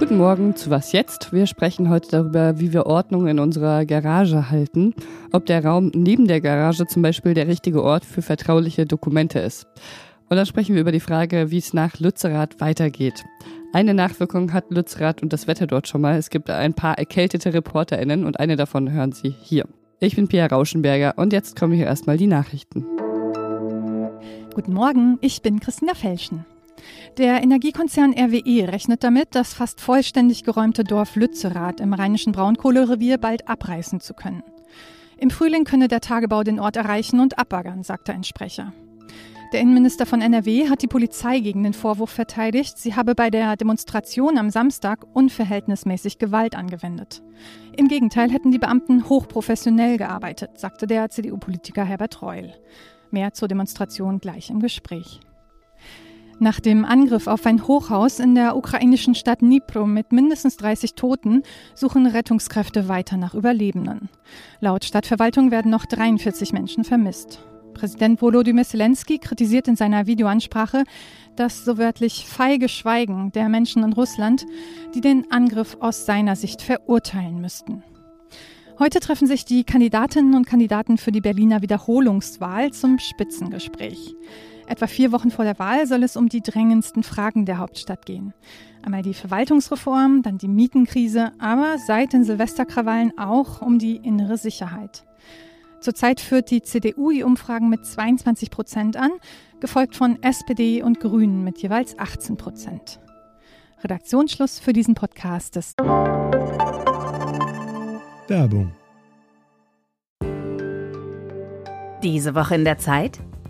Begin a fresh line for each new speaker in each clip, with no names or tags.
Guten Morgen zu Was jetzt? Wir sprechen heute darüber, wie wir Ordnung in unserer Garage halten, ob der Raum neben der Garage zum Beispiel der richtige Ort für vertrauliche Dokumente ist. Und dann sprechen wir über die Frage, wie es nach Lützerath weitergeht. Eine Nachwirkung hat Lützerath und das Wetter dort schon mal. Es gibt ein paar erkältete ReporterInnen und eine davon hören Sie hier. Ich bin Pia Rauschenberger und jetzt kommen hier erstmal die Nachrichten.
Guten Morgen, ich bin Christina Felschen. Der Energiekonzern RWE rechnet damit, das fast vollständig geräumte Dorf Lützerath im rheinischen Braunkohlerevier bald abreißen zu können. Im Frühling könne der Tagebau den Ort erreichen und abbaggern, sagte ein Sprecher. Der Innenminister von NRW hat die Polizei gegen den Vorwurf verteidigt, sie habe bei der Demonstration am Samstag unverhältnismäßig Gewalt angewendet. Im Gegenteil hätten die Beamten hochprofessionell gearbeitet, sagte der CDU-Politiker Herbert Reul. Mehr zur Demonstration gleich im Gespräch. Nach dem Angriff auf ein Hochhaus in der ukrainischen Stadt Dnipro mit mindestens 30 Toten suchen Rettungskräfte weiter nach Überlebenden. Laut Stadtverwaltung werden noch 43 Menschen vermisst. Präsident Volodymyr Zelensky kritisiert in seiner Videoansprache das so wörtlich feige Schweigen der Menschen in Russland, die den Angriff aus seiner Sicht verurteilen müssten. Heute treffen sich die Kandidatinnen und Kandidaten für die Berliner Wiederholungswahl zum Spitzengespräch. Etwa vier Wochen vor der Wahl soll es um die drängendsten Fragen der Hauptstadt gehen. Einmal die Verwaltungsreform, dann die Mietenkrise, aber seit den Silvesterkrawallen auch um die innere Sicherheit. Zurzeit führt die CDU die Umfragen mit 22 Prozent an, gefolgt von SPD und Grünen mit jeweils 18 Prozent. Redaktionsschluss für diesen Podcast ist
Werbung.
Diese Woche in der Zeit?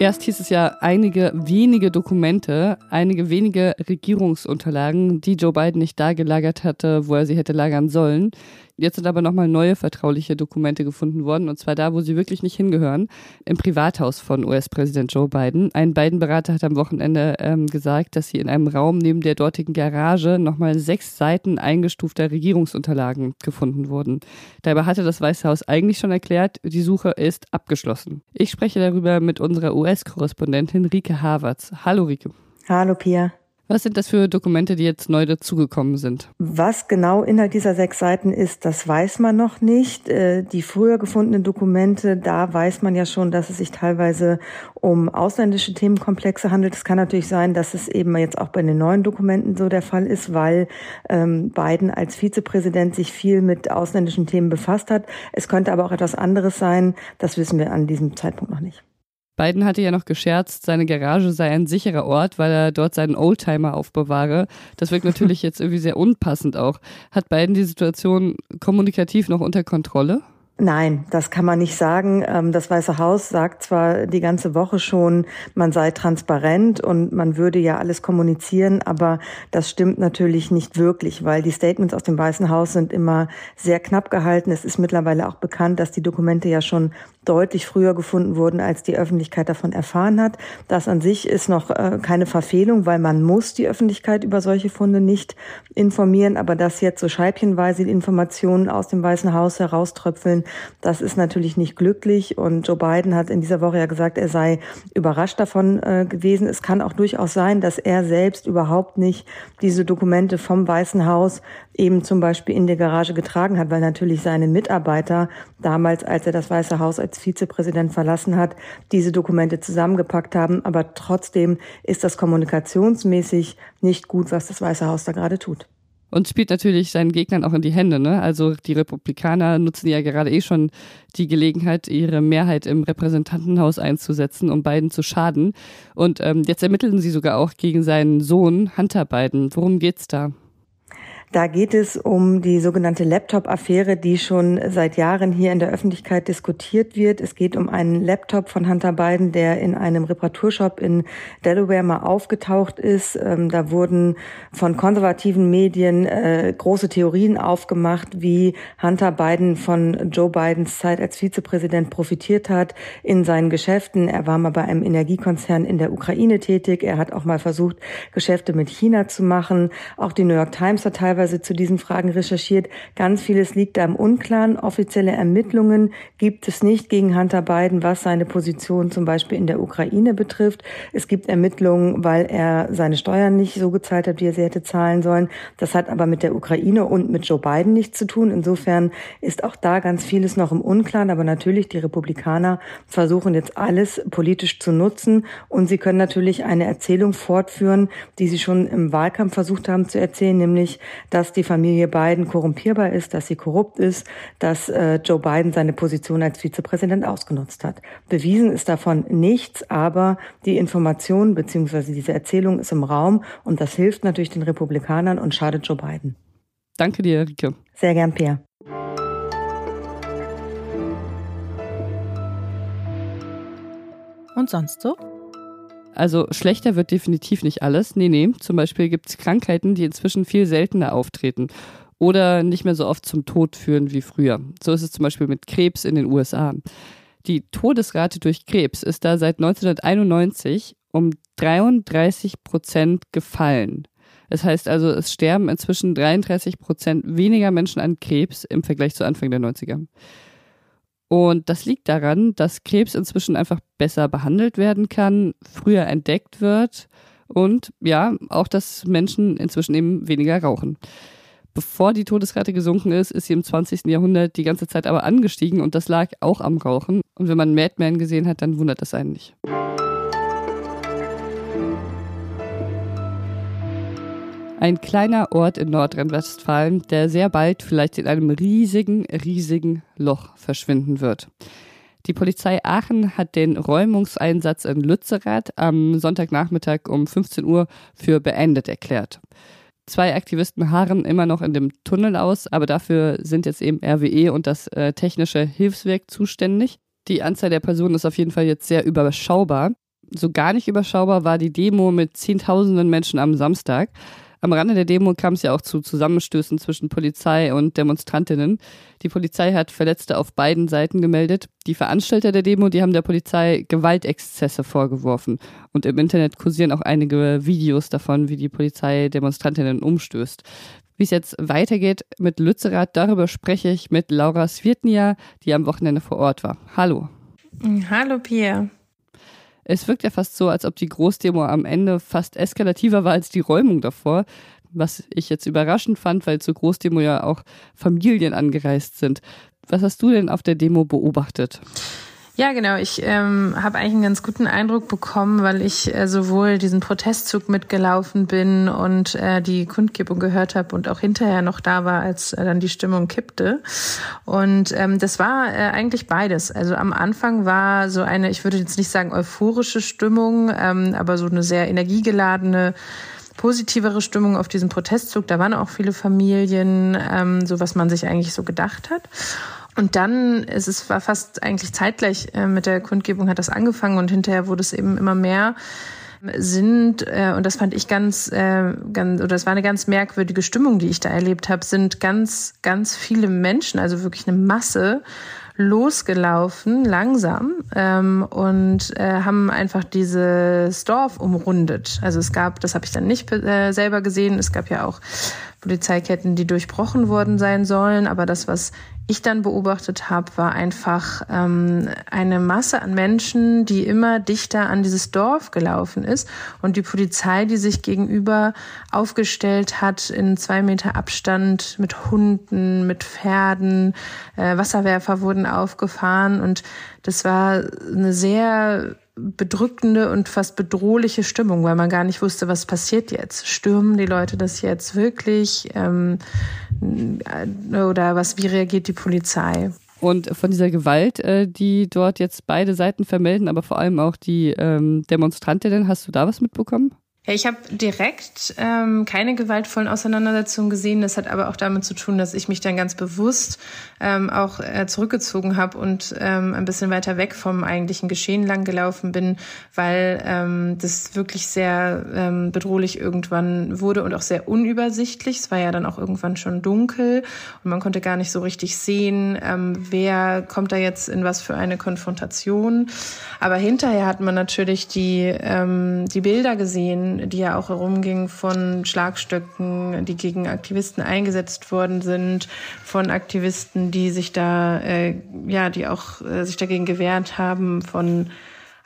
Erst hieß es ja einige wenige Dokumente, einige wenige Regierungsunterlagen, die Joe Biden nicht da gelagert hatte, wo er sie hätte lagern sollen. Jetzt sind aber nochmal neue vertrauliche Dokumente gefunden worden, und zwar da, wo sie wirklich nicht hingehören, im Privathaus von US-Präsident Joe Biden. Ein Biden-Berater hat am Wochenende ähm, gesagt, dass sie in einem Raum neben der dortigen Garage nochmal sechs Seiten eingestufter Regierungsunterlagen gefunden wurden. Dabei hatte das Weiße Haus eigentlich schon erklärt, die Suche ist abgeschlossen. Ich spreche darüber mit unserer US-Korrespondentin Rike Havertz. Hallo Rike.
Hallo Pia.
Was sind das für Dokumente, die jetzt neu dazugekommen sind?
Was genau Inhalt dieser sechs Seiten ist, das weiß man noch nicht. Äh, die früher gefundenen Dokumente, da weiß man ja schon, dass es sich teilweise um ausländische Themenkomplexe handelt. Es kann natürlich sein, dass es eben jetzt auch bei den neuen Dokumenten so der Fall ist, weil ähm, Biden als Vizepräsident sich viel mit ausländischen Themen befasst hat. Es könnte aber auch etwas anderes sein. Das wissen wir an diesem Zeitpunkt noch nicht.
Biden hatte ja noch gescherzt, seine Garage sei ein sicherer Ort, weil er dort seinen Oldtimer aufbewahre. Das wirkt natürlich jetzt irgendwie sehr unpassend auch. Hat Biden die Situation kommunikativ noch unter Kontrolle?
Nein, das kann man nicht sagen. Ähm, das Weiße Haus sagt zwar die ganze Woche schon, man sei transparent und man würde ja alles kommunizieren, aber das stimmt natürlich nicht wirklich, weil die Statements aus dem Weißen Haus sind immer sehr knapp gehalten. Es ist mittlerweile auch bekannt, dass die Dokumente ja schon deutlich früher gefunden wurden, als die Öffentlichkeit davon erfahren hat. Das an sich ist noch äh, keine Verfehlung, weil man muss die Öffentlichkeit über solche Funde nicht informieren, aber dass jetzt so scheibchenweise die Informationen aus dem Weißen Haus herauströpfeln, das ist natürlich nicht glücklich. Und Joe Biden hat in dieser Woche ja gesagt, er sei überrascht davon äh, gewesen. Es kann auch durchaus sein, dass er selbst überhaupt nicht diese Dokumente vom Weißen Haus eben zum Beispiel in der Garage getragen hat, weil natürlich seine Mitarbeiter damals, als er das Weiße Haus als Vizepräsident verlassen hat, diese Dokumente zusammengepackt haben. Aber trotzdem ist das kommunikationsmäßig nicht gut, was das Weiße Haus da gerade tut
und spielt natürlich seinen Gegnern auch in die Hände. Ne? Also die Republikaner nutzen ja gerade eh schon die Gelegenheit, ihre Mehrheit im Repräsentantenhaus einzusetzen, um Biden zu schaden. Und ähm, jetzt ermitteln sie sogar auch gegen seinen Sohn Hunter Biden. Worum geht's da?
Da geht es um die sogenannte Laptop-Affäre, die schon seit Jahren hier in der Öffentlichkeit diskutiert wird. Es geht um einen Laptop von Hunter Biden, der in einem Reparaturshop in Delaware mal aufgetaucht ist. Ähm, da wurden von konservativen Medien äh, große Theorien aufgemacht, wie Hunter Biden von Joe Bidens Zeit als Vizepräsident profitiert hat in seinen Geschäften. Er war mal bei einem Energiekonzern in der Ukraine tätig. Er hat auch mal versucht, Geschäfte mit China zu machen. Auch die New York Times hat teilweise zu diesen Fragen recherchiert. Ganz vieles liegt da im Unklaren. Offizielle Ermittlungen gibt es nicht gegen Hunter Biden, was seine Position zum Beispiel in der Ukraine betrifft. Es gibt Ermittlungen, weil er seine Steuern nicht so gezahlt hat, wie er sie hätte zahlen sollen. Das hat aber mit der Ukraine und mit Joe Biden nichts zu tun. Insofern ist auch da ganz vieles noch im Unklaren. Aber natürlich, die Republikaner versuchen jetzt alles politisch zu nutzen. Und sie können natürlich eine Erzählung fortführen, die sie schon im Wahlkampf versucht haben zu erzählen, nämlich, dass die Familie Biden korrumpierbar ist, dass sie korrupt ist, dass äh, Joe Biden seine Position als Vizepräsident ausgenutzt hat. Bewiesen ist davon nichts, aber die Information bzw. diese Erzählung ist im Raum und das hilft natürlich den Republikanern und schadet Joe Biden.
Danke dir, Rike.
Sehr gern, Pierre.
Und sonst so?
Also schlechter wird definitiv nicht alles. Nee, nee. Zum Beispiel gibt es Krankheiten, die inzwischen viel seltener auftreten oder nicht mehr so oft zum Tod führen wie früher. So ist es zum Beispiel mit Krebs in den USA. Die Todesrate durch Krebs ist da seit 1991 um 33 Prozent gefallen. Das heißt also, es sterben inzwischen 33 Prozent weniger Menschen an Krebs im Vergleich zu Anfang der 90er. Und das liegt daran, dass Krebs inzwischen einfach besser behandelt werden kann, früher entdeckt wird und ja, auch, dass Menschen inzwischen eben weniger rauchen. Bevor die Todesrate gesunken ist, ist sie im 20. Jahrhundert die ganze Zeit aber angestiegen und das lag auch am Rauchen. Und wenn man Mad Men gesehen hat, dann wundert das einen nicht. Ein kleiner Ort in Nordrhein-Westfalen, der sehr bald vielleicht in einem riesigen, riesigen Loch verschwinden wird. Die Polizei Aachen hat den Räumungseinsatz in Lützerath am Sonntagnachmittag um 15 Uhr für beendet erklärt. Zwei Aktivisten harren immer noch in dem Tunnel aus, aber dafür sind jetzt eben RWE und das äh, technische Hilfswerk zuständig. Die Anzahl der Personen ist auf jeden Fall jetzt sehr überschaubar. So gar nicht überschaubar war die Demo mit Zehntausenden Menschen am Samstag. Am Rande der Demo kam es ja auch zu Zusammenstößen zwischen Polizei und Demonstrantinnen. Die Polizei hat Verletzte auf beiden Seiten gemeldet. Die Veranstalter der Demo, die haben der Polizei Gewaltexzesse vorgeworfen. Und im Internet kursieren auch einige Videos davon, wie die Polizei Demonstrantinnen umstößt. Wie es jetzt weitergeht mit Lützerath, darüber spreche ich mit Laura Svirtnia, die am Wochenende vor Ort war. Hallo.
Hallo Pia.
Es wirkt ja fast so, als ob die Großdemo am Ende fast eskalativer war als die Räumung davor. Was ich jetzt überraschend fand, weil zur Großdemo ja auch Familien angereist sind. Was hast du denn auf der Demo beobachtet?
Ja, genau. Ich ähm, habe eigentlich einen ganz guten Eindruck bekommen, weil ich äh, sowohl diesen Protestzug mitgelaufen bin und äh, die Kundgebung gehört habe und auch hinterher noch da war, als äh, dann die Stimmung kippte. Und ähm, das war äh, eigentlich beides. Also am Anfang war so eine, ich würde jetzt nicht sagen euphorische Stimmung, ähm, aber so eine sehr energiegeladene positivere Stimmung auf diesem Protestzug. Da waren auch viele Familien, ähm, so was man sich eigentlich so gedacht hat. Und dann es war fast eigentlich zeitgleich äh, mit der Kundgebung hat das angefangen und hinterher wurde es eben immer mehr sind äh, und das fand ich ganz äh, ganz oder das war eine ganz merkwürdige Stimmung, die ich da erlebt habe, sind ganz ganz viele Menschen, also wirklich eine Masse losgelaufen, langsam, ähm, und äh, haben einfach dieses Dorf umrundet. Also es gab, das habe ich dann nicht äh, selber gesehen, es gab ja auch Polizeiketten, die durchbrochen worden sein sollen. Aber das, was ich dann beobachtet habe, war einfach ähm, eine Masse an Menschen, die immer dichter an dieses Dorf gelaufen ist und die Polizei, die sich gegenüber aufgestellt hat in zwei Meter Abstand mit Hunden, mit Pferden, äh, Wasserwerfer wurden aufgefahren und das war eine sehr bedrückende und fast bedrohliche Stimmung, weil man gar nicht wusste, was passiert jetzt. Stürmen die Leute das jetzt wirklich? Ähm, oder was, wie reagiert die Polizei?
Und von dieser Gewalt, äh, die dort jetzt beide Seiten vermelden, aber vor allem auch die ähm, Demonstrantinnen, hast du da was mitbekommen?
Ja, ich habe direkt ähm, keine gewaltvollen Auseinandersetzungen gesehen. Das hat aber auch damit zu tun, dass ich mich dann ganz bewusst ähm, auch äh, zurückgezogen habe und ähm, ein bisschen weiter weg vom eigentlichen Geschehen langgelaufen bin, weil ähm, das wirklich sehr ähm, bedrohlich irgendwann wurde und auch sehr unübersichtlich. Es war ja dann auch irgendwann schon dunkel und man konnte gar nicht so richtig sehen, ähm, wer kommt da jetzt in was für eine Konfrontation. Aber hinterher hat man natürlich die, ähm, die Bilder gesehen, die ja auch herumgingen von Schlagstöcken, die gegen Aktivisten eingesetzt worden sind, von Aktivisten, die sich da, äh, ja, die auch äh, sich dagegen gewehrt haben, von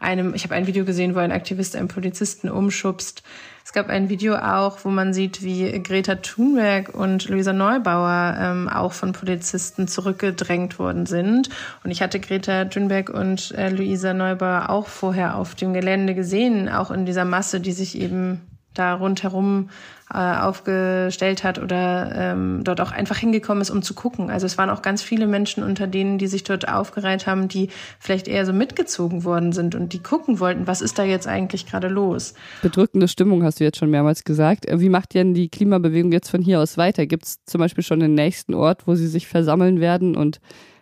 einem, ich habe ein Video gesehen, wo ein Aktivist einen Polizisten umschubst. Es gab ein Video auch, wo man sieht, wie Greta Thunberg und Luisa Neubauer ähm, auch von Polizisten zurückgedrängt worden sind. Und ich hatte Greta Thunberg und äh, Luisa Neubauer auch vorher auf dem Gelände gesehen, auch in dieser Masse, die sich eben da rundherum äh, aufgestellt hat oder ähm, dort auch einfach hingekommen ist, um zu gucken. Also es waren auch ganz viele Menschen unter denen, die sich dort aufgereiht haben, die vielleicht eher so mitgezogen worden sind und die gucken wollten, was ist da jetzt eigentlich gerade los.
Bedrückende Stimmung hast du jetzt schon mehrmals gesagt. Wie macht denn die Klimabewegung jetzt von hier aus weiter? Gibt es zum Beispiel schon den nächsten Ort, wo sie sich versammeln werden und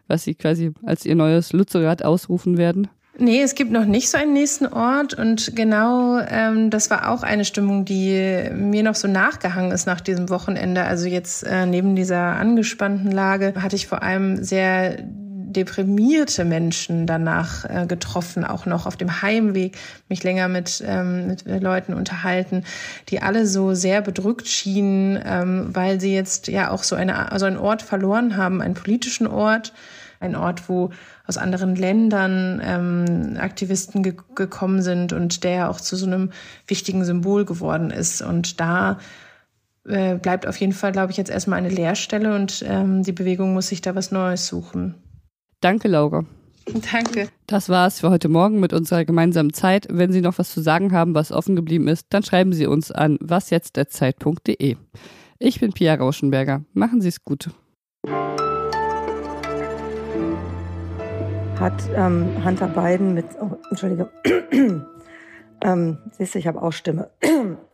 was sie quasi als ihr neues Lützerath ausrufen werden?
Nee, es gibt noch nicht so einen nächsten Ort und genau ähm, das war auch eine Stimmung, die mir noch so nachgehangen ist nach diesem Wochenende. Also jetzt äh, neben dieser angespannten Lage hatte ich vor allem sehr deprimierte Menschen danach äh, getroffen, auch noch auf dem Heimweg, mich länger mit, ähm, mit Leuten unterhalten, die alle so sehr bedrückt schienen, ähm, weil sie jetzt ja auch so eine, also einen Ort verloren haben, einen politischen Ort, ein Ort, wo aus anderen Ländern ähm, Aktivisten ge gekommen sind und der auch zu so einem wichtigen Symbol geworden ist. Und da äh, bleibt auf jeden Fall, glaube ich, jetzt erstmal eine Leerstelle und ähm, die Bewegung muss sich da was Neues suchen.
Danke, Laura.
Danke.
Das war's für heute Morgen mit unserer gemeinsamen Zeit. Wenn Sie noch was zu sagen haben, was offen geblieben ist, dann schreiben Sie uns an wasjetztderzeit.de. Ich bin Pia Rauschenberger. Machen Sie es gut.
Hat ähm, Hunter Biden mit, oh, Entschuldige, ähm, siehst du, ich habe auch Stimme,